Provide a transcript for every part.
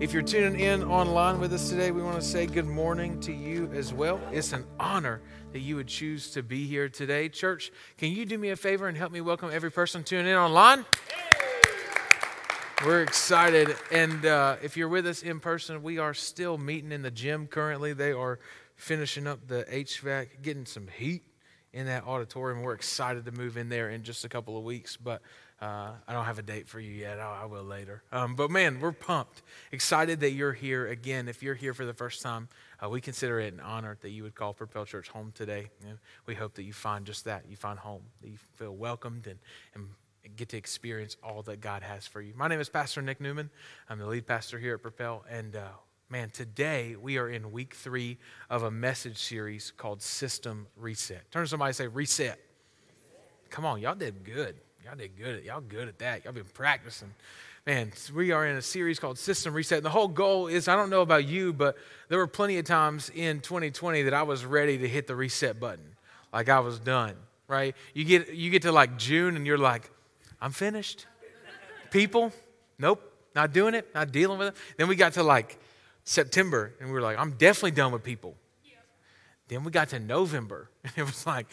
If you're tuning in online with us today, we want to say good morning to you as well. It's an honor that you would choose to be here today. Church, can you do me a favor and help me welcome every person tuning in online? We're excited. And uh, if you're with us in person, we are still meeting in the gym currently. They are finishing up the HVAC, getting some heat in that auditorium. We're excited to move in there in just a couple of weeks. But uh, I don't have a date for you yet. I, I will later. Um, but man, we're pumped, excited that you're here again. If you're here for the first time, uh, we consider it an honor that you would call Propel Church home today. We hope that you find just that. You find home, that you feel welcomed and, and get to experience all that God has for you. My name is Pastor Nick Newman. I'm the lead pastor here at Propel. And uh, man, today we are in week three of a message series called System Reset. Turn to somebody and say, Reset. Come on, y'all did good. Y'all did good. At, Y'all good at that. Y'all been practicing. Man, we are in a series called System Reset. And the whole goal is I don't know about you, but there were plenty of times in 2020 that I was ready to hit the reset button. Like I was done, right? You get you get to like June and you're like, I'm finished. People, nope, not doing it, not dealing with it. Then we got to like September and we were like, I'm definitely done with people. Then we got to November and it was like,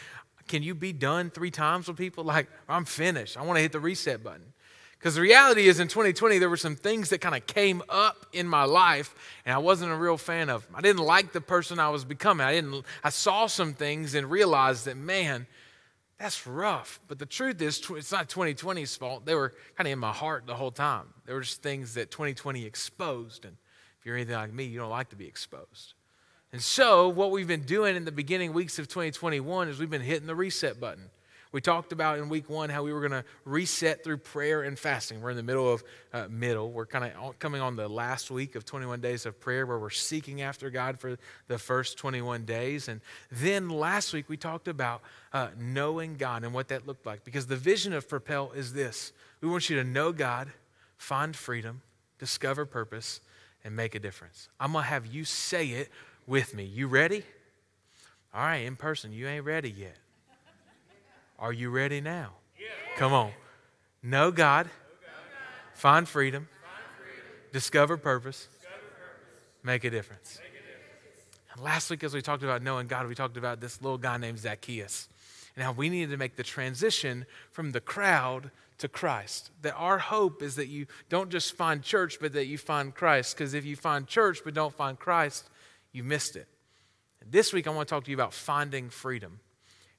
can you be done three times with people? Like, I'm finished. I want to hit the reset button. Because the reality is, in 2020, there were some things that kind of came up in my life, and I wasn't a real fan of. I didn't like the person I was becoming. I didn't. I saw some things and realized that, man, that's rough. But the truth is, it's not 2020's fault. They were kind of in my heart the whole time. There were just things that 2020 exposed, and if you're anything like me, you don't like to be exposed. And so, what we've been doing in the beginning weeks of 2021 is we've been hitting the reset button. We talked about in week one how we were going to reset through prayer and fasting. We're in the middle of uh, middle. We're kind of coming on the last week of 21 days of prayer where we're seeking after God for the first 21 days. And then last week we talked about uh, knowing God and what that looked like. Because the vision of Propel is this: we want you to know God, find freedom, discover purpose, and make a difference. I'm going to have you say it with me. You ready? All right, in person, you ain't ready yet. Are you ready now? Yeah. Come on. Know God, find freedom, discover purpose, make a difference. And last week, as we talked about knowing God, we talked about this little guy named Zacchaeus and how we needed to make the transition from the crowd to Christ. That our hope is that you don't just find church, but that you find Christ. Because if you find church but don't find Christ, you missed it. This week, I want to talk to you about finding freedom.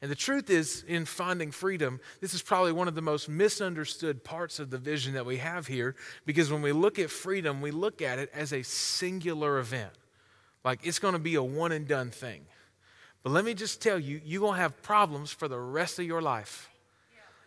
And the truth is, in finding freedom, this is probably one of the most misunderstood parts of the vision that we have here because when we look at freedom, we look at it as a singular event. Like it's going to be a one and done thing. But let me just tell you, you're going to have problems for the rest of your life.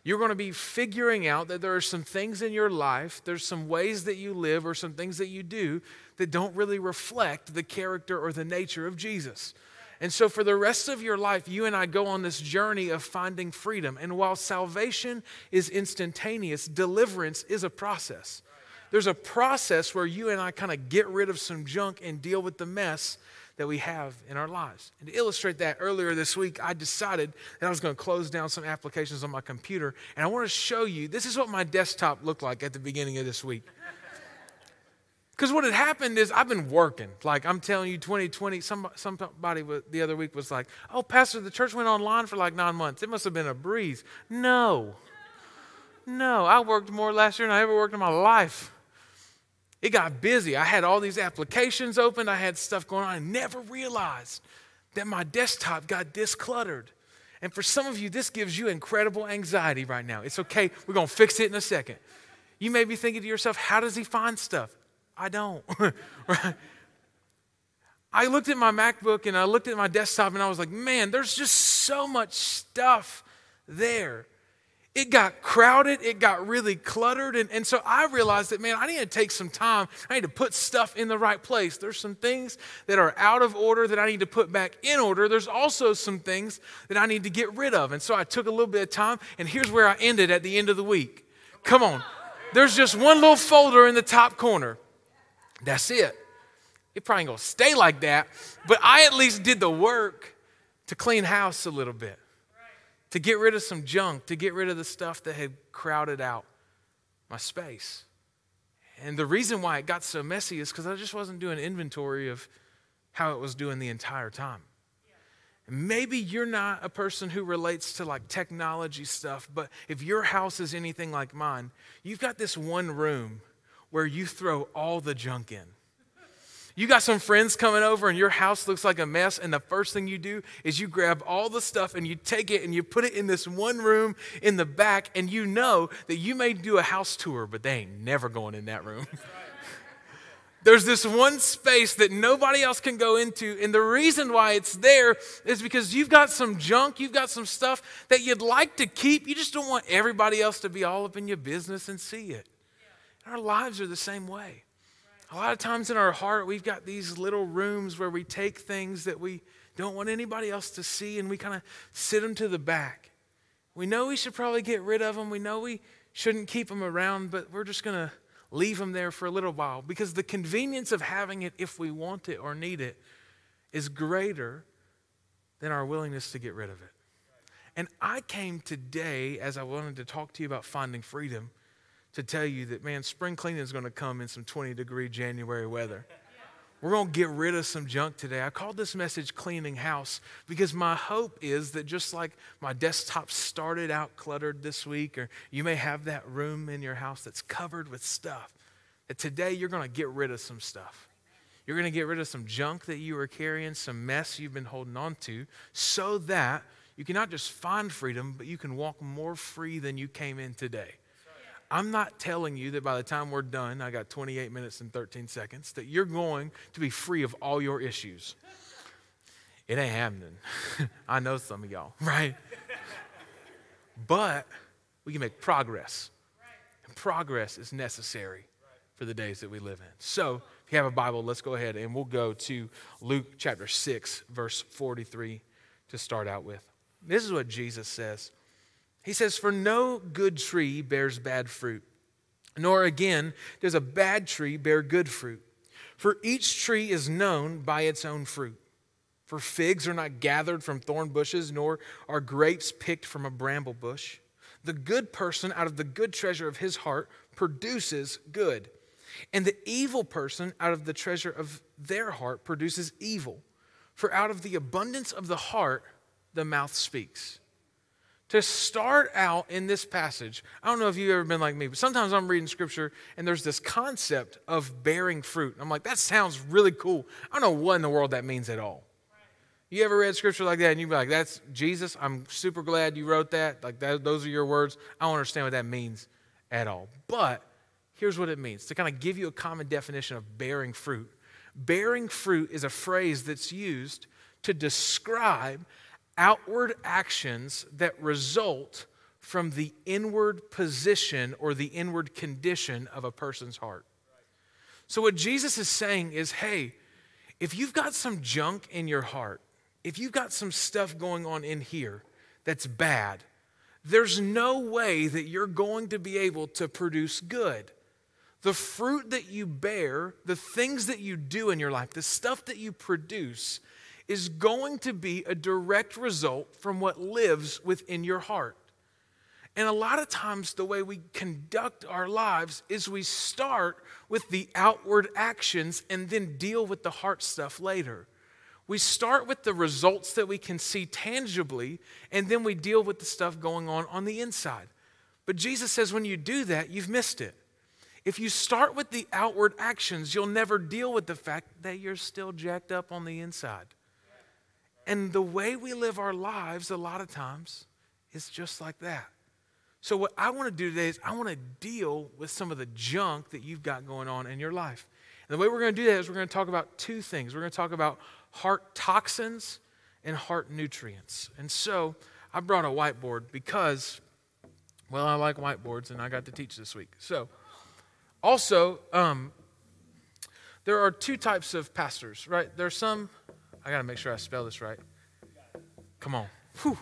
You're going to be figuring out that there are some things in your life, there's some ways that you live or some things that you do that don't really reflect the character or the nature of Jesus. And so, for the rest of your life, you and I go on this journey of finding freedom. And while salvation is instantaneous, deliverance is a process. There's a process where you and I kind of get rid of some junk and deal with the mess that we have in our lives. And to illustrate that, earlier this week, I decided that I was going to close down some applications on my computer. And I want to show you this is what my desktop looked like at the beginning of this week. Because what had happened is I've been working. Like I'm telling you, 2020, some, somebody the other week was like, oh, Pastor, the church went online for like nine months. It must have been a breeze. No. No, I worked more last year than I ever worked in my life. It got busy. I had all these applications open, I had stuff going on. I never realized that my desktop got discluttered. And for some of you, this gives you incredible anxiety right now. It's okay, we're gonna fix it in a second. You may be thinking to yourself, how does he find stuff? I don't. right? I looked at my MacBook and I looked at my desktop and I was like, man, there's just so much stuff there. It got crowded, it got really cluttered. And, and so I realized that, man, I need to take some time. I need to put stuff in the right place. There's some things that are out of order that I need to put back in order. There's also some things that I need to get rid of. And so I took a little bit of time, and here's where I ended at the end of the week. Come on. There's just one little folder in the top corner. That's it. It probably ain't gonna stay like that, but I at least did the work to clean house a little bit, to get rid of some junk, to get rid of the stuff that had crowded out my space. And the reason why it got so messy is because I just wasn't doing inventory of how it was doing the entire time. Maybe you're not a person who relates to like technology stuff, but if your house is anything like mine, you've got this one room where you throw all the junk in. You got some friends coming over and your house looks like a mess, and the first thing you do is you grab all the stuff and you take it and you put it in this one room in the back, and you know that you may do a house tour, but they ain't never going in that room. There's this one space that nobody else can go into. And the reason why it's there is because you've got some junk, you've got some stuff that you'd like to keep. You just don't want everybody else to be all up in your business and see it. Our lives are the same way. A lot of times in our heart, we've got these little rooms where we take things that we don't want anybody else to see and we kind of sit them to the back. We know we should probably get rid of them. We know we shouldn't keep them around, but we're just going to leave them there for a little while because the convenience of having it if we want it or need it is greater than our willingness to get rid of it. And I came today as I wanted to talk to you about finding freedom to tell you that, man, spring cleaning is going to come in some 20 degree January weather. We're going to get rid of some junk today. I called this message Cleaning House because my hope is that just like my desktop started out cluttered this week, or you may have that room in your house that's covered with stuff, that today you're going to get rid of some stuff. You're going to get rid of some junk that you were carrying, some mess you've been holding on to, so that you can not just find freedom, but you can walk more free than you came in today. I'm not telling you that by the time we're done, I got 28 minutes and 13 seconds, that you're going to be free of all your issues. It ain't happening. I know some of y'all, right? But we can make progress. And progress is necessary for the days that we live in. So, if you have a Bible, let's go ahead and we'll go to Luke chapter 6, verse 43 to start out with. This is what Jesus says. He says, For no good tree bears bad fruit, nor again does a bad tree bear good fruit. For each tree is known by its own fruit. For figs are not gathered from thorn bushes, nor are grapes picked from a bramble bush. The good person out of the good treasure of his heart produces good, and the evil person out of the treasure of their heart produces evil. For out of the abundance of the heart, the mouth speaks to start out in this passage, I don't know if you've ever been like me, but sometimes I'm reading scripture and there's this concept of bearing fruit. I'm like, that sounds really cool. I don't know what in the world that means at all. You ever read scripture like that and you'd be like, that's Jesus? I'm super glad you wrote that. Like, that, those are your words. I don't understand what that means at all. But here's what it means to kind of give you a common definition of bearing fruit. Bearing fruit is a phrase that's used to describe outward actions that result from the inward position or the inward condition of a person's heart. So, what Jesus is saying is hey, if you've got some junk in your heart, if you've got some stuff going on in here that's bad, there's no way that you're going to be able to produce good. The fruit that you bear, the things that you do in your life, the stuff that you produce, is going to be a direct result from what lives within your heart. And a lot of times, the way we conduct our lives is we start with the outward actions and then deal with the heart stuff later. We start with the results that we can see tangibly, and then we deal with the stuff going on on the inside. But Jesus says when you do that, you've missed it. If you start with the outward actions, you'll never deal with the fact that you're still jacked up on the inside. And the way we live our lives, a lot of times, is just like that. So, what I want to do today is I want to deal with some of the junk that you've got going on in your life. And the way we're going to do that is we're going to talk about two things. We're going to talk about heart toxins and heart nutrients. And so, I brought a whiteboard because, well, I like whiteboards and I got to teach this week. So, also, um, there are two types of pastors, right? There's some I got to make sure I spell this right. Come on. Whew.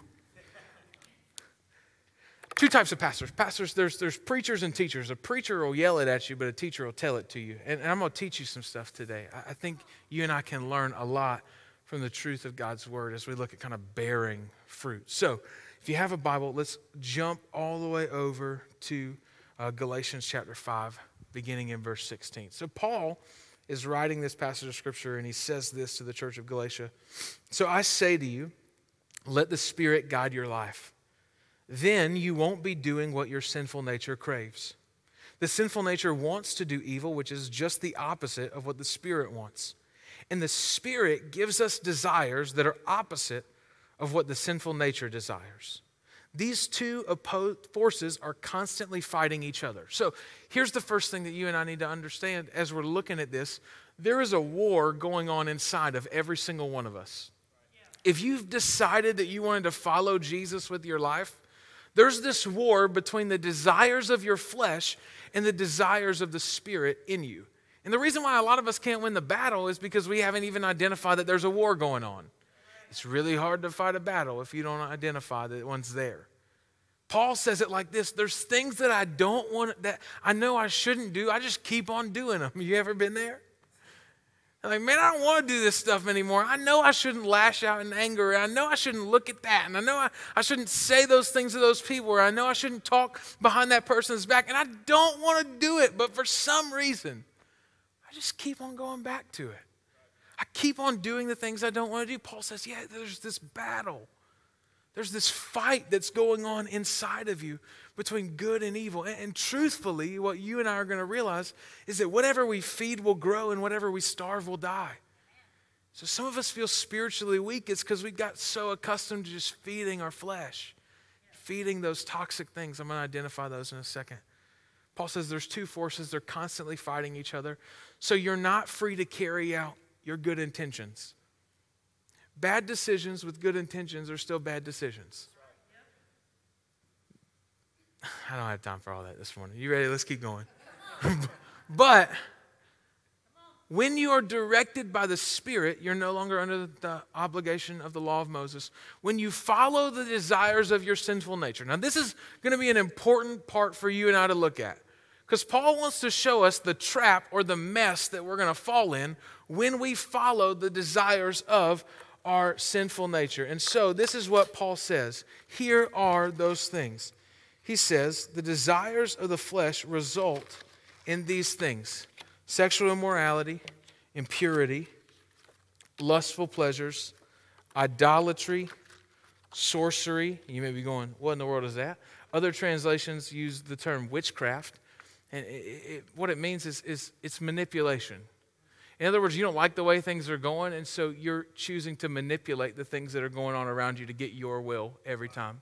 Two types of pastors. Pastors, there's, there's preachers and teachers. A preacher will yell it at you, but a teacher will tell it to you. And, and I'm going to teach you some stuff today. I, I think you and I can learn a lot from the truth of God's word as we look at kind of bearing fruit. So, if you have a Bible, let's jump all the way over to uh, Galatians chapter 5, beginning in verse 16. So, Paul is writing this passage of scripture and he says this to the church of Galatia. So, I say to you, let the Spirit guide your life. Then you won't be doing what your sinful nature craves. The sinful nature wants to do evil, which is just the opposite of what the Spirit wants. And the Spirit gives us desires that are opposite of what the sinful nature desires. These two opposed forces are constantly fighting each other. So here's the first thing that you and I need to understand as we're looking at this there is a war going on inside of every single one of us. If you've decided that you wanted to follow Jesus with your life, there's this war between the desires of your flesh and the desires of the Spirit in you. And the reason why a lot of us can't win the battle is because we haven't even identified that there's a war going on. It's really hard to fight a battle if you don't identify that one's there. Paul says it like this there's things that I don't want, that I know I shouldn't do. I just keep on doing them. You ever been there? I'm like, man, I don't want to do this stuff anymore. I know I shouldn't lash out in anger. I know I shouldn't look at that. And I know I, I shouldn't say those things to those people. Or I know I shouldn't talk behind that person's back. And I don't want to do it. But for some reason, I just keep on going back to it. I keep on doing the things I don't want to do. Paul says, yeah, there's this battle. There's this fight that's going on inside of you between good and evil. And, and, truthfully, what you and I are going to realize is that whatever we feed will grow and whatever we starve will die. So some of us feel spiritually weak. It's because we got so accustomed to just feeding our flesh, feeding those toxic things. I'm going to identify those in a second. Paul says there's two forces, they're constantly fighting each other. So you're not free to carry out your good intentions. Bad decisions with good intentions are still bad decisions. I don't have time for all that this morning. You ready? Let's keep going. but when you are directed by the Spirit, you're no longer under the obligation of the law of Moses. When you follow the desires of your sinful nature. Now, this is going to be an important part for you and I to look at. Because Paul wants to show us the trap or the mess that we're going to fall in when we follow the desires of our sinful nature. And so, this is what Paul says. Here are those things. He says, the desires of the flesh result in these things sexual immorality, impurity, lustful pleasures, idolatry, sorcery. You may be going, what in the world is that? Other translations use the term witchcraft and it, it, what it means is, is it's manipulation. In other words, you don't like the way things are going, and so you're choosing to manipulate the things that are going on around you to get your will every time.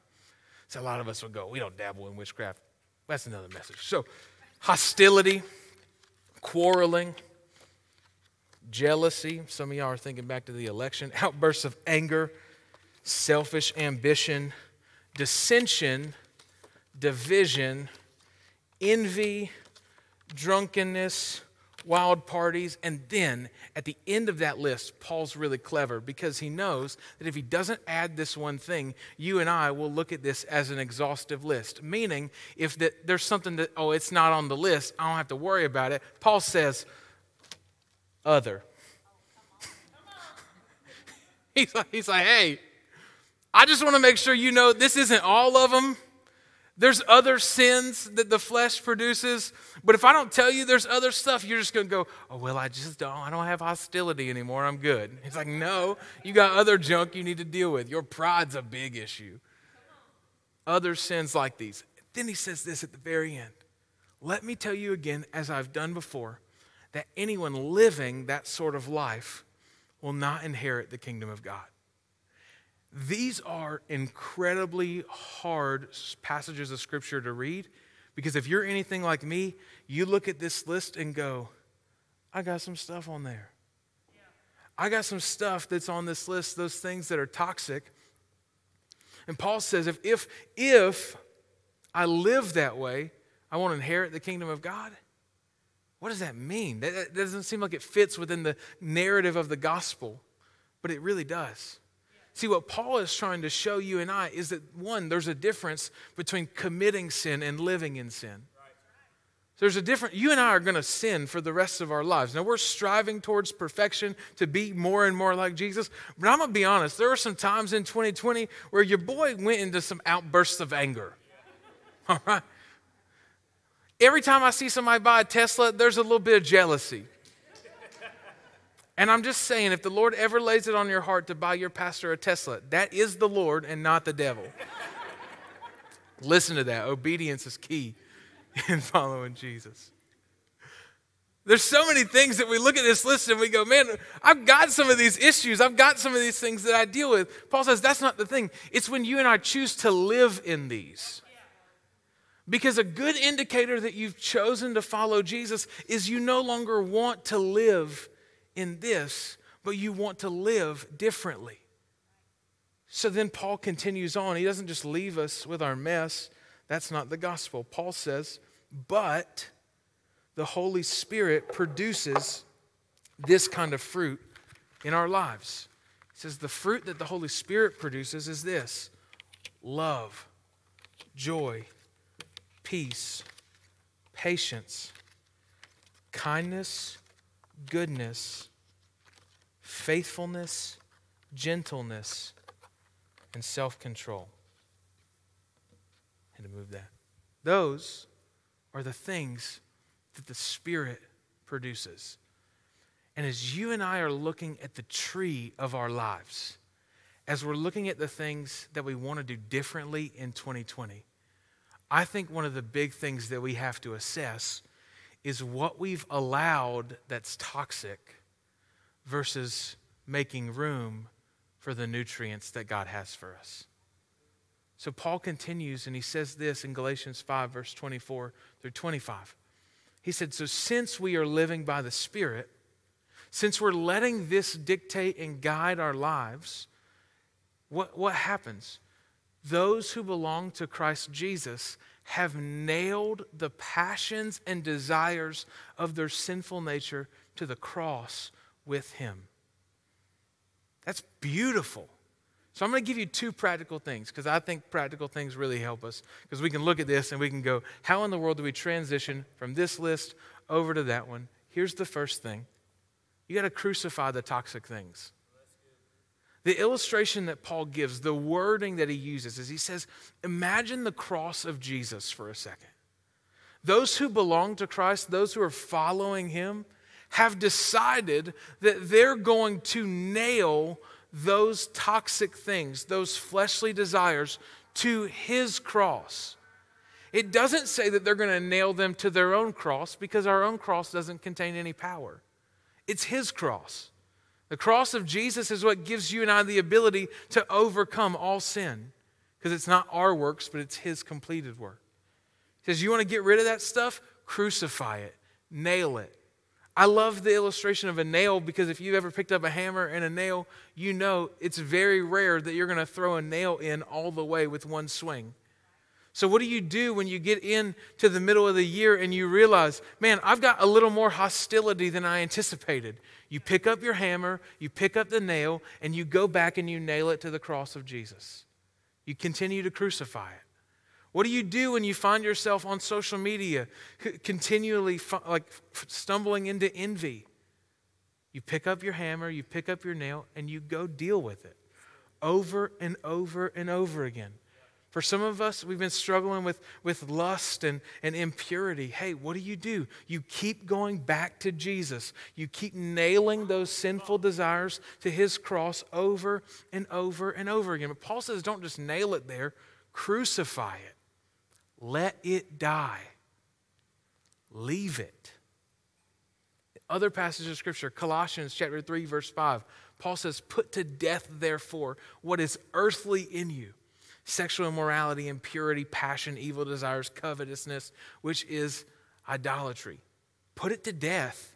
So a lot of us will go, we don't dabble in witchcraft. That's another message. So, hostility, quarreling, jealousy. Some of y'all are thinking back to the election, outbursts of anger, selfish ambition, dissension, division envy, drunkenness, wild parties. And then at the end of that list, Paul's really clever because he knows that if he doesn't add this one thing, you and I will look at this as an exhaustive list. Meaning, if there's something that, oh, it's not on the list, I don't have to worry about it. Paul says, other. he's, like, he's like, hey, I just want to make sure you know this isn't all of them. There's other sins that the flesh produces, but if I don't tell you there's other stuff, you're just going to go, "Oh, well, I just don't I don't have hostility anymore. I'm good." It's like, "No, you got other junk you need to deal with. Your pride's a big issue." Other sins like these. Then he says this at the very end. Let me tell you again as I've done before that anyone living that sort of life will not inherit the kingdom of God. These are incredibly hard passages of scripture to read because if you're anything like me, you look at this list and go, I got some stuff on there. I got some stuff that's on this list, those things that are toxic. And Paul says, if, if, if I live that way, I won't inherit the kingdom of God. What does that mean? That, that doesn't seem like it fits within the narrative of the gospel, but it really does. See, what Paul is trying to show you and I is that one, there's a difference between committing sin and living in sin. So there's a different, you and I are going to sin for the rest of our lives. Now, we're striving towards perfection to be more and more like Jesus. But I'm going to be honest, there were some times in 2020 where your boy went into some outbursts of anger. All right? Every time I see somebody buy a Tesla, there's a little bit of jealousy. And I'm just saying, if the Lord ever lays it on your heart to buy your pastor a Tesla, that is the Lord and not the devil. Listen to that. Obedience is key in following Jesus. There's so many things that we look at this list and we go, man, I've got some of these issues. I've got some of these things that I deal with. Paul says that's not the thing. It's when you and I choose to live in these. Because a good indicator that you've chosen to follow Jesus is you no longer want to live in this, but you want to live differently. So then Paul continues on. He doesn't just leave us with our mess. That's not the gospel. Paul says, but the Holy Spirit produces this kind of fruit in our lives. He says, the fruit that the Holy Spirit produces is this love, joy, peace, patience, kindness, goodness, faithfulness, gentleness, and self control. And to move that. Those are the things that the Spirit produces. And as you and I are looking at the tree of our lives, as we're looking at the things that we want to do differently in 2020, I think one of the big things that we have to assess is what we've allowed that's toxic versus making room for the nutrients that God has for us. So Paul continues and he says this in Galatians 5, verse 24 through 25. He said, So since we are living by the Spirit, since we're letting this dictate and guide our lives, what, what happens? those who belong to Christ Jesus have nailed the passions and desires of their sinful nature to the cross with Him. That's beautiful. So I'm going to give you two practical things because I think practical things really help us because we can look at this and we can go, how in the world do we transition from this list over to that one? Here's the first thing you got to crucify the toxic things. The illustration that Paul gives, the wording that he uses, is he says, Imagine the cross of Jesus for a second. Those who belong to Christ, those who are following him, have decided that they're going to nail those toxic things, those fleshly desires, to his cross. It doesn't say that they're going to nail them to their own cross because our own cross doesn't contain any power. It's his cross. The cross of Jesus is what gives you and I the ability to overcome all sin because it's not our works, but it's His completed work. He says, You want to get rid of that stuff? Crucify it, nail it. I love the illustration of a nail because if you've ever picked up a hammer and a nail, you know it's very rare that you're going to throw a nail in all the way with one swing. So, what do you do when you get into the middle of the year and you realize, man, I've got a little more hostility than I anticipated? You pick up your hammer, you pick up the nail, and you go back and you nail it to the cross of Jesus. You continue to crucify it. What do you do when you find yourself on social media continually like stumbling into envy? You pick up your hammer, you pick up your nail, and you go deal with it over and over and over again. For some of us, we've been struggling with, with lust and, and impurity. Hey, what do you do? You keep going back to Jesus. You keep nailing those sinful desires to his cross over and over and over again. But Paul says, don't just nail it there, crucify it. Let it die. Leave it. Other passages of Scripture, Colossians chapter 3, verse 5, Paul says, Put to death, therefore, what is earthly in you sexual immorality, impurity, passion, evil desires, covetousness, which is idolatry. Put it to death,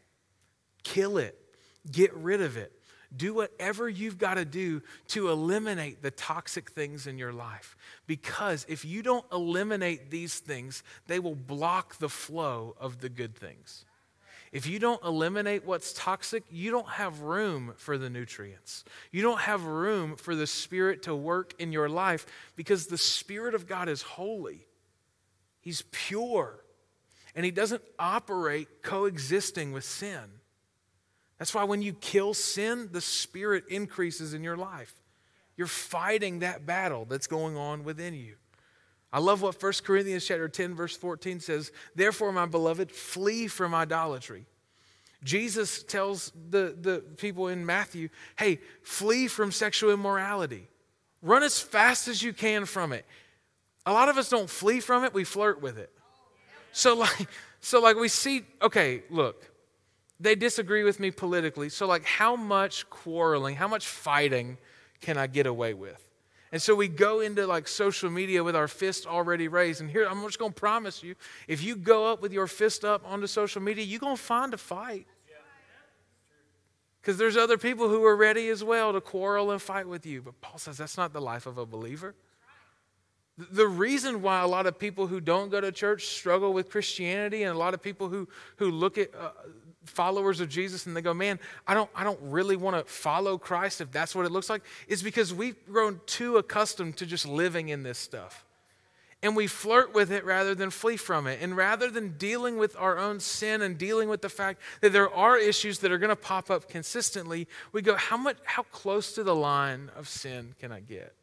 kill it, get rid of it. Do whatever you've got to do to eliminate the toxic things in your life. Because if you don't eliminate these things, they will block the flow of the good things. If you don't eliminate what's toxic, you don't have room for the nutrients. You don't have room for the Spirit to work in your life because the Spirit of God is holy. He's pure. And He doesn't operate coexisting with sin. That's why when you kill sin, the Spirit increases in your life. You're fighting that battle that's going on within you. I love what 1 Corinthians chapter 10 verse 14 says, "Therefore my beloved, flee from idolatry." Jesus tells the, the people in Matthew, "Hey, flee from sexual immorality. Run as fast as you can from it." A lot of us don't flee from it, we flirt with it. So like so like we see okay, look. They disagree with me politically. So like how much quarreling, how much fighting can I get away with? And so we go into like social media with our fist already raised. And here, I'm just going to promise you if you go up with your fist up onto social media, you're going to find a fight. Because there's other people who are ready as well to quarrel and fight with you. But Paul says that's not the life of a believer. The reason why a lot of people who don't go to church struggle with Christianity, and a lot of people who, who look at uh, followers of Jesus and they go, man, I don't, I don't really want to follow Christ if that's what it looks like, is because we've grown too accustomed to just living in this stuff. And we flirt with it rather than flee from it. And rather than dealing with our own sin and dealing with the fact that there are issues that are going to pop up consistently, we go, how much, how close to the line of sin can I get?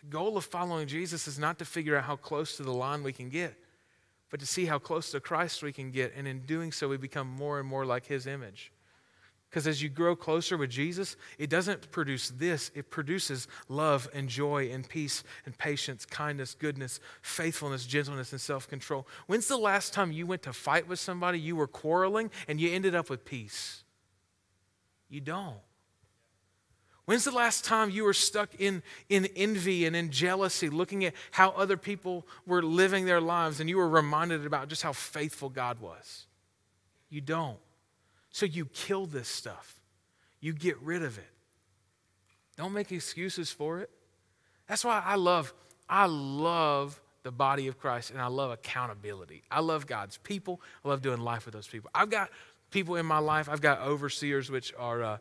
The goal of following Jesus is not to figure out how close to the line we can get but to see how close to Christ we can get. And in doing so, we become more and more like his image. Because as you grow closer with Jesus, it doesn't produce this, it produces love and joy and peace and patience, kindness, goodness, faithfulness, gentleness, and self control. When's the last time you went to fight with somebody, you were quarreling, and you ended up with peace? You don't. When's the last time you were stuck in, in envy and in jealousy, looking at how other people were living their lives, and you were reminded about just how faithful God was? You don't. So you kill this stuff, you get rid of it. Don't make excuses for it. That's why I love, I love the body of Christ and I love accountability. I love God's people. I love doing life with those people. I've got people in my life, I've got overseers, which are. Uh,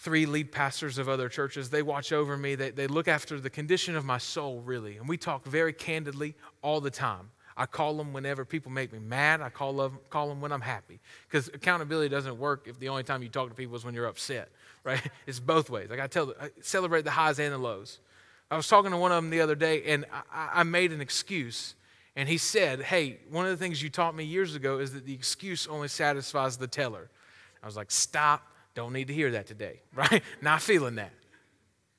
three lead pastors of other churches. They watch over me, they, they look after the condition of my soul, really. And we talk very candidly all the time. I call them whenever people make me mad. I call them, call them when I'm happy. Because accountability doesn't work if the only time you talk to people is when you're upset, right? It's both ways. Like I tell, celebrate the highs and the lows. I was talking to one of them the other day, and I, I made an excuse. And he said, Hey, one of the things you taught me years ago is that the excuse only satisfies the teller. I was like, Stop don't need to hear that today, right? Not feeling that.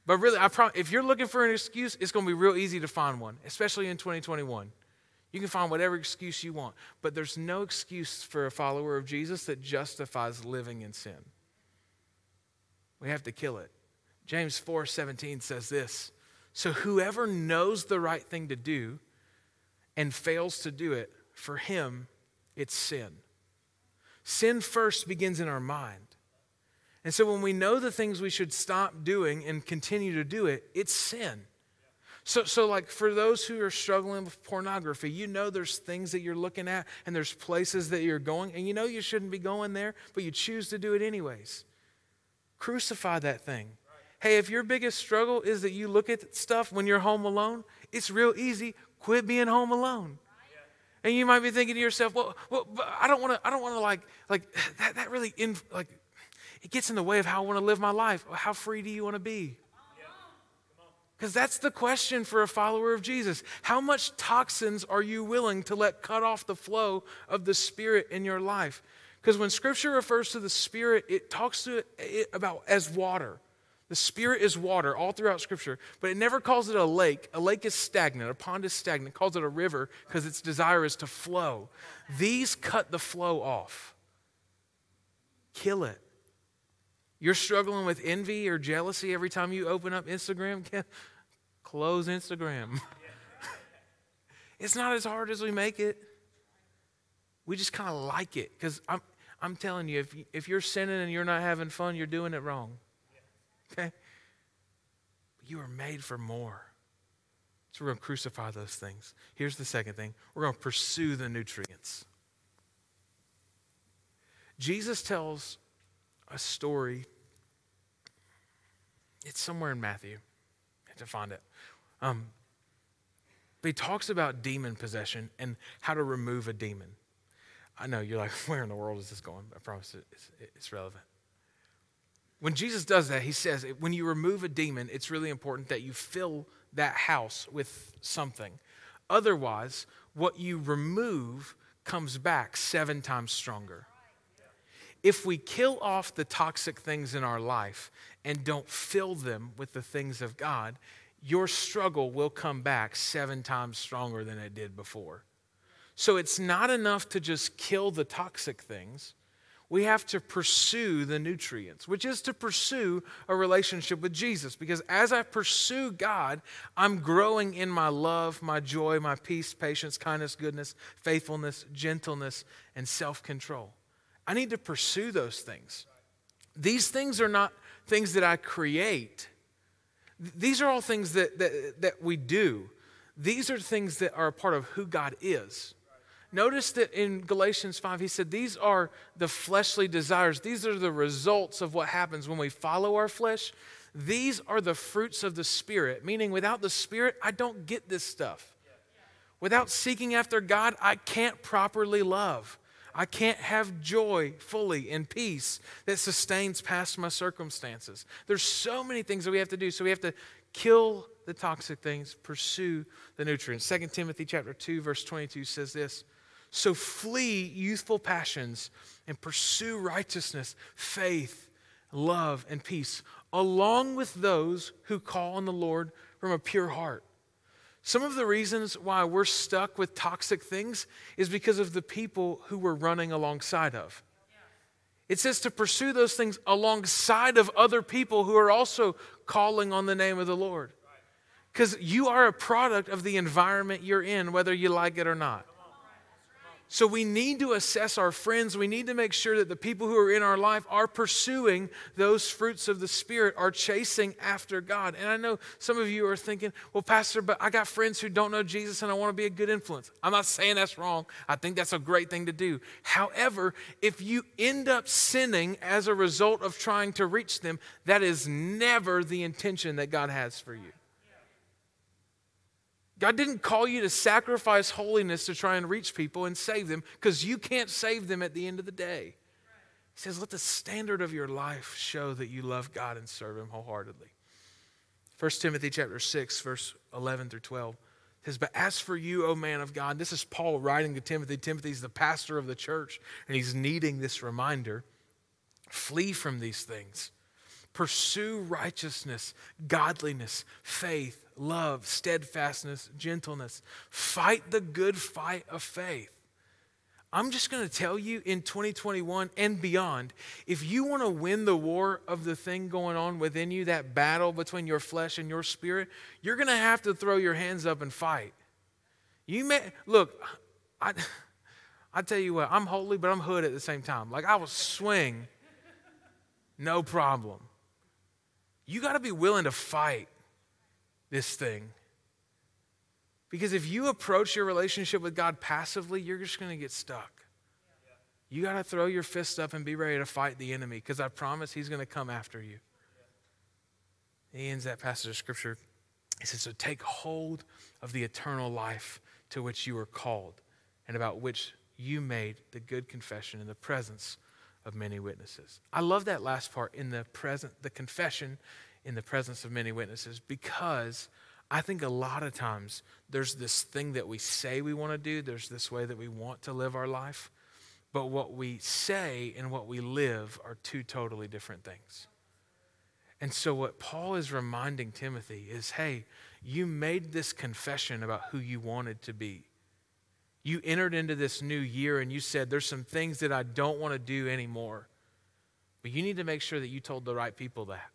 But really, I promise, if you're looking for an excuse, it's going to be real easy to find one, especially in 2021. You can find whatever excuse you want, but there's no excuse for a follower of Jesus that justifies living in sin. We have to kill it. James 4:17 says this. So whoever knows the right thing to do and fails to do it, for him it's sin. Sin first begins in our mind. And so when we know the things we should stop doing and continue to do it, it's sin. So, so like for those who are struggling with pornography, you know there's things that you're looking at and there's places that you're going, and you know you shouldn't be going there, but you choose to do it anyways. Crucify that thing. Hey, if your biggest struggle is that you look at stuff when you're home alone, it's real easy. Quit being home alone. And you might be thinking to yourself, well, well I don't want to, I don't want to like, like that, that really, in, like, it gets in the way of how I want to live my life. How free do you want to be? Because that's the question for a follower of Jesus. How much toxins are you willing to let cut off the flow of the Spirit in your life? Because when Scripture refers to the Spirit, it talks to it about as water. The Spirit is water all throughout Scripture, but it never calls it a lake. A lake is stagnant, a pond is stagnant. It calls it a river because its desire is to flow. These cut the flow off. Kill it. You're struggling with envy or jealousy every time you open up Instagram? Close Instagram. it's not as hard as we make it. We just kind of like it because I'm, I'm telling you if, if you're sinning and you're not having fun, you're doing it wrong. Okay? You are made for more. So we're going to crucify those things. Here's the second thing we're going to pursue the nutrients. Jesus tells a story. It's somewhere in Matthew. I have to find it. Um, but he talks about demon possession and how to remove a demon. I know you're like, where in the world is this going? I promise it's, it's relevant. when Jesus does that, he says when you remove a demon, it's really important that you fill that house with something. Otherwise, what you remove comes back seven times stronger. If we kill off the toxic things in our life and don't fill them with the things of God, your struggle will come back seven times stronger than it did before. So it's not enough to just kill the toxic things. We have to pursue the nutrients, which is to pursue a relationship with Jesus. Because as I pursue God, I'm growing in my love, my joy, my peace, patience, kindness, goodness, faithfulness, gentleness, and self control. I need to pursue those things. These things are not things that I create, these are all things that, that, that we do. These are things that are a part of who God is. Notice that in Galatians 5, he said, These are the fleshly desires. These are the results of what happens when we follow our flesh. These are the fruits of the Spirit, meaning without the Spirit, I don't get this stuff. Without seeking after God, I can't properly love. I can't have joy fully in peace that sustains past my circumstances. There's so many things that we have to do. So we have to kill the toxic things, pursue the nutrients. 2 Timothy chapter 2 verse 22 says this, "So flee youthful passions and pursue righteousness, faith, love, and peace, along with those who call on the Lord from a pure heart." Some of the reasons why we're stuck with toxic things is because of the people who we're running alongside of. It says to pursue those things alongside of other people who are also calling on the name of the Lord. Because you are a product of the environment you're in, whether you like it or not. So we need to assess our friends. We need to make sure that the people who are in our life are pursuing those fruits of the Spirit, are chasing after God. And I know some of you are thinking, well, Pastor, but I got friends who don't know Jesus and I want to be a good influence. I'm not saying that's wrong. I think that's a great thing to do. However, if you end up sinning as a result of trying to reach them, that is never the intention that God has for you. God didn't call you to sacrifice holiness to try and reach people and save them because you can't save them at the end of the day. He says, let the standard of your life show that you love God and serve Him wholeheartedly. 1 Timothy chapter 6, verse 11 through 12 says, But as for you, O man of God, this is Paul writing to Timothy. Timothy's the pastor of the church, and he's needing this reminder. Flee from these things. Pursue righteousness, godliness, faith, love, steadfastness, gentleness. Fight the good fight of faith. I'm just going to tell you in 2021 and beyond, if you want to win the war of the thing going on within you, that battle between your flesh and your spirit, you're going to have to throw your hands up and fight. You may look, I I tell you what, I'm holy, but I'm hood at the same time. Like I will swing, no problem. You got to be willing to fight this thing. Because if you approach your relationship with God passively, you're just going to get stuck. You got to throw your fist up and be ready to fight the enemy because I promise he's going to come after you. He ends that passage of scripture. He says, So take hold of the eternal life to which you were called and about which you made the good confession in the presence of many witnesses. I love that last part in the present, the confession in the presence of many witnesses because I think a lot of times there's this thing that we say we want to do, there's this way that we want to live our life, but what we say and what we live are two totally different things. And so, what Paul is reminding Timothy is hey, you made this confession about who you wanted to be. You entered into this new year and you said, There's some things that I don't want to do anymore. But you need to make sure that you told the right people that.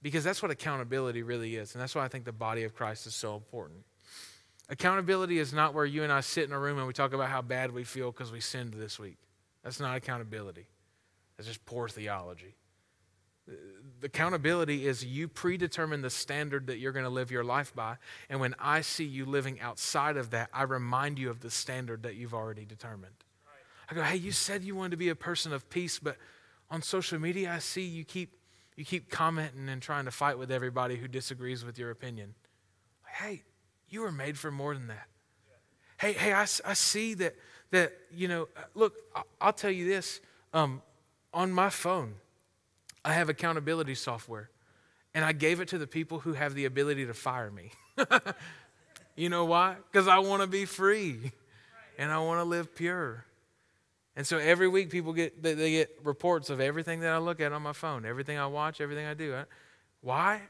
Because that's what accountability really is. And that's why I think the body of Christ is so important. Accountability is not where you and I sit in a room and we talk about how bad we feel because we sinned this week. That's not accountability, that's just poor theology. The accountability is you predetermine the standard that you're going to live your life by. And when I see you living outside of that, I remind you of the standard that you've already determined. I go, hey, you said you wanted to be a person of peace, but on social media, I see you keep you keep commenting and trying to fight with everybody who disagrees with your opinion. Hey, you were made for more than that. Hey, hey, I, I see that, that, you know, uh, look, I'll tell you this. Um, on my phone, I have accountability software, and I gave it to the people who have the ability to fire me. you know why? Because I want to be free and I want to live pure. And so every week people get they, get reports of everything that I look at on my phone, everything I watch, everything I do. Why?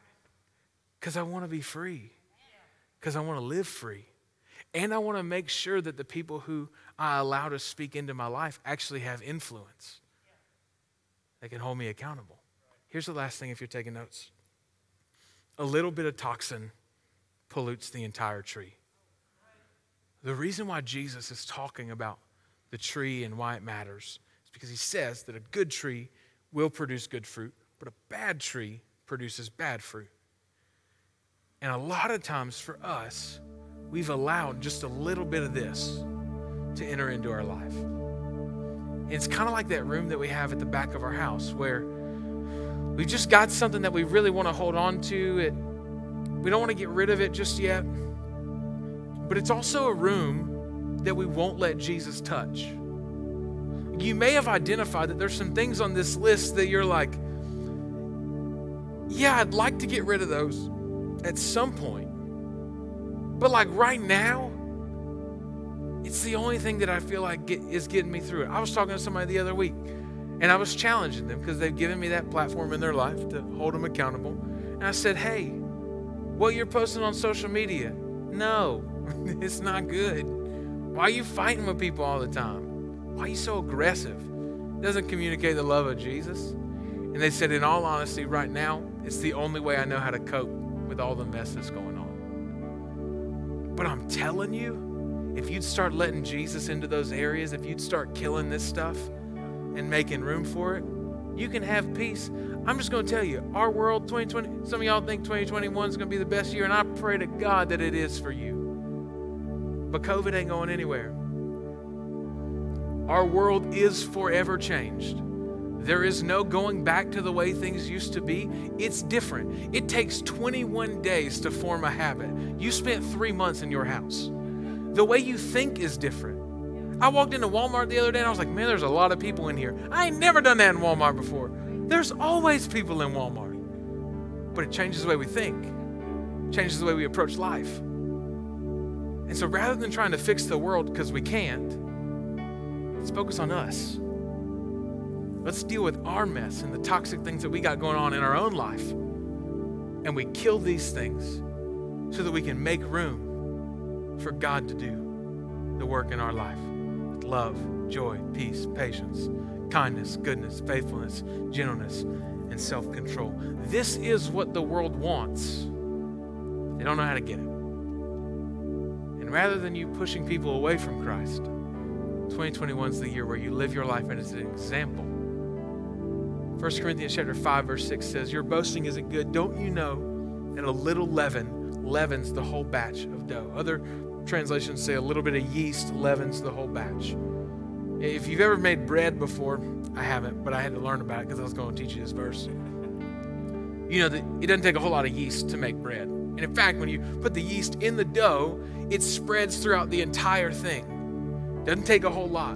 Because I want to be free. Because I want to live free. And I want to make sure that the people who I allow to speak into my life actually have influence. They can hold me accountable. Here's the last thing if you're taking notes a little bit of toxin pollutes the entire tree. The reason why Jesus is talking about the tree and why it matters. It's because he says that a good tree will produce good fruit, but a bad tree produces bad fruit. And a lot of times for us, we've allowed just a little bit of this to enter into our life. And it's kind of like that room that we have at the back of our house where we've just got something that we really want to hold on to. It, we don't want to get rid of it just yet. But it's also a room that we won't let Jesus touch. You may have identified that there's some things on this list that you're like, yeah, I'd like to get rid of those at some point. But like right now, it's the only thing that I feel like get, is getting me through it. I was talking to somebody the other week and I was challenging them because they've given me that platform in their life to hold them accountable. And I said, hey, what you're posting on social media, no, it's not good. Why are you fighting with people all the time? Why are you so aggressive? It doesn't communicate the love of Jesus. And they said, in all honesty, right now, it's the only way I know how to cope with all the mess that's going on. But I'm telling you, if you'd start letting Jesus into those areas, if you'd start killing this stuff and making room for it, you can have peace. I'm just going to tell you, our world 2020, some of y'all think 2021 is going to be the best year, and I pray to God that it is for you. But COVID ain't going anywhere. Our world is forever changed. There is no going back to the way things used to be. It's different. It takes 21 days to form a habit. You spent three months in your house. The way you think is different. I walked into Walmart the other day and I was like, man, there's a lot of people in here. I ain't never done that in Walmart before. There's always people in Walmart. But it changes the way we think, changes the way we approach life. And so rather than trying to fix the world because we can't, let's focus on us. Let's deal with our mess and the toxic things that we got going on in our own life. And we kill these things so that we can make room for God to do the work in our life with love, joy, peace, patience, kindness, goodness, faithfulness, gentleness, and self control. This is what the world wants. They don't know how to get it. And rather than you pushing people away from Christ, 2021 is the year where you live your life as an example. 1 Corinthians chapter 5 verse 6 says, "Your boasting isn't good. Don't you know that a little leaven leavens the whole batch of dough?" Other translations say a little bit of yeast leavens the whole batch. If you've ever made bread before, I haven't, but I had to learn about it because I was going to teach you this verse. You know that it doesn't take a whole lot of yeast to make bread. And in fact, when you put the yeast in the dough, it spreads throughout the entire thing. Doesn't take a whole lot.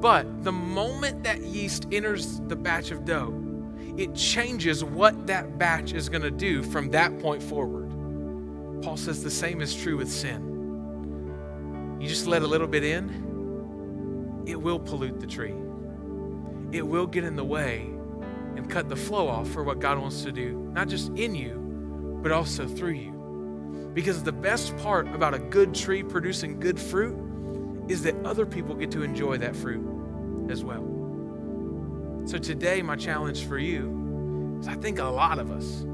But the moment that yeast enters the batch of dough, it changes what that batch is going to do from that point forward. Paul says the same is true with sin. You just let a little bit in, it will pollute the tree. It will get in the way and cut the flow off for what God wants to do, not just in you, but also through you. Because the best part about a good tree producing good fruit is that other people get to enjoy that fruit as well. So today, my challenge for you is I think a lot of us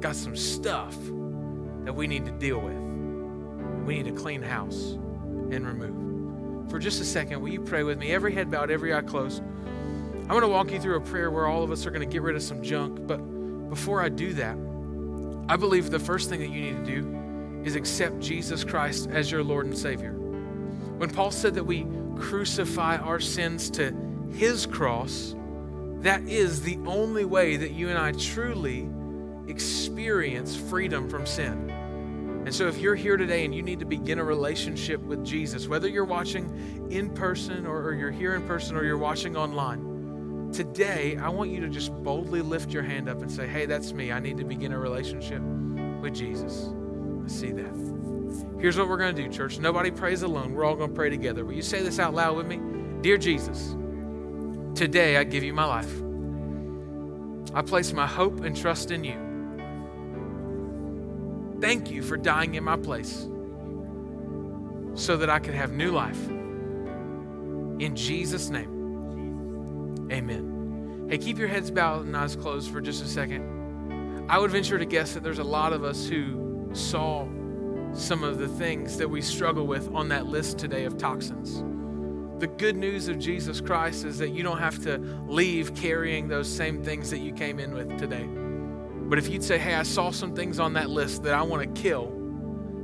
got some stuff that we need to deal with. We need to clean house and remove. For just a second, will you pray with me? Every head bowed, every eye closed. I'm going to walk you through a prayer where all of us are going to get rid of some junk. But before I do that, I believe the first thing that you need to do is accept Jesus Christ as your Lord and Savior. When Paul said that we crucify our sins to his cross, that is the only way that you and I truly experience freedom from sin. And so, if you're here today and you need to begin a relationship with Jesus, whether you're watching in person or, you're here in person or you're watching online, today, I want you to just boldly lift your hand up and say, Hey, that's me. I need to begin a relationship with Jesus. I see that. Here's what we're going to do, church. Nobody prays alone. We're all going to pray together. Will you say this out loud with me? Dear Jesus, today I give you my life. I place my hope and trust in you. Thank you for dying in my place so that I could have new life. In Jesus' name, amen. Hey, keep your heads bowed and eyes closed for just a second. I would venture to guess that there's a lot of us who saw some of the things that we struggle with on that list today of toxins. The good news of Jesus Christ is that you don't have to leave carrying those same things that you came in with today. But if you'd say, hey, I saw some things on that list that I want to kill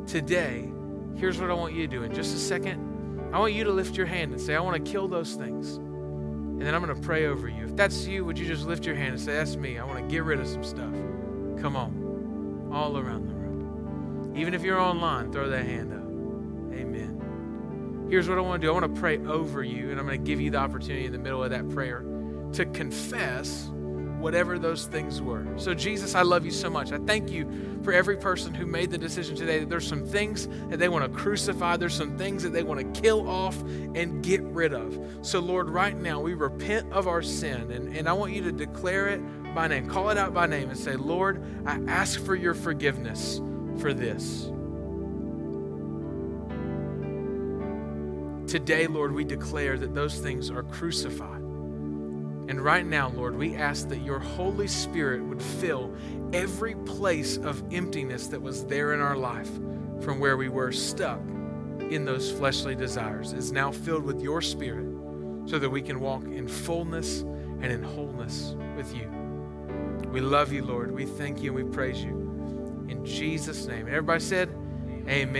today, here's what I want you to do. In just a second, I want you to lift your hand and say, I want to kill those things. And then I'm going to pray over you. If that's you, would you just lift your hand and say, That's me. I want to get rid of some stuff. Come on. All around the room. Even if you're online, throw that hand up. Amen. Here's what I want to do I want to pray over you, and I'm going to give you the opportunity in the middle of that prayer to confess whatever those things were. So, Jesus, I love you so much. I thank you for every person who made the decision today that there's some things that they want to crucify, there's some things that they want to kill off and get rid of. So, Lord, right now we repent of our sin, and, and I want you to declare it by name. Call it out by name and say, Lord, I ask for your forgiveness for this. Today, Lord, we declare that those things are crucified. And right now, Lord, we ask that your Holy Spirit would fill every place of emptiness that was there in our life from where we were stuck in those fleshly desires is now filled with your Spirit so that we can walk in fullness and in wholeness with you. We love you, Lord. We thank you and we praise you. In Jesus' name. Everybody said, Amen.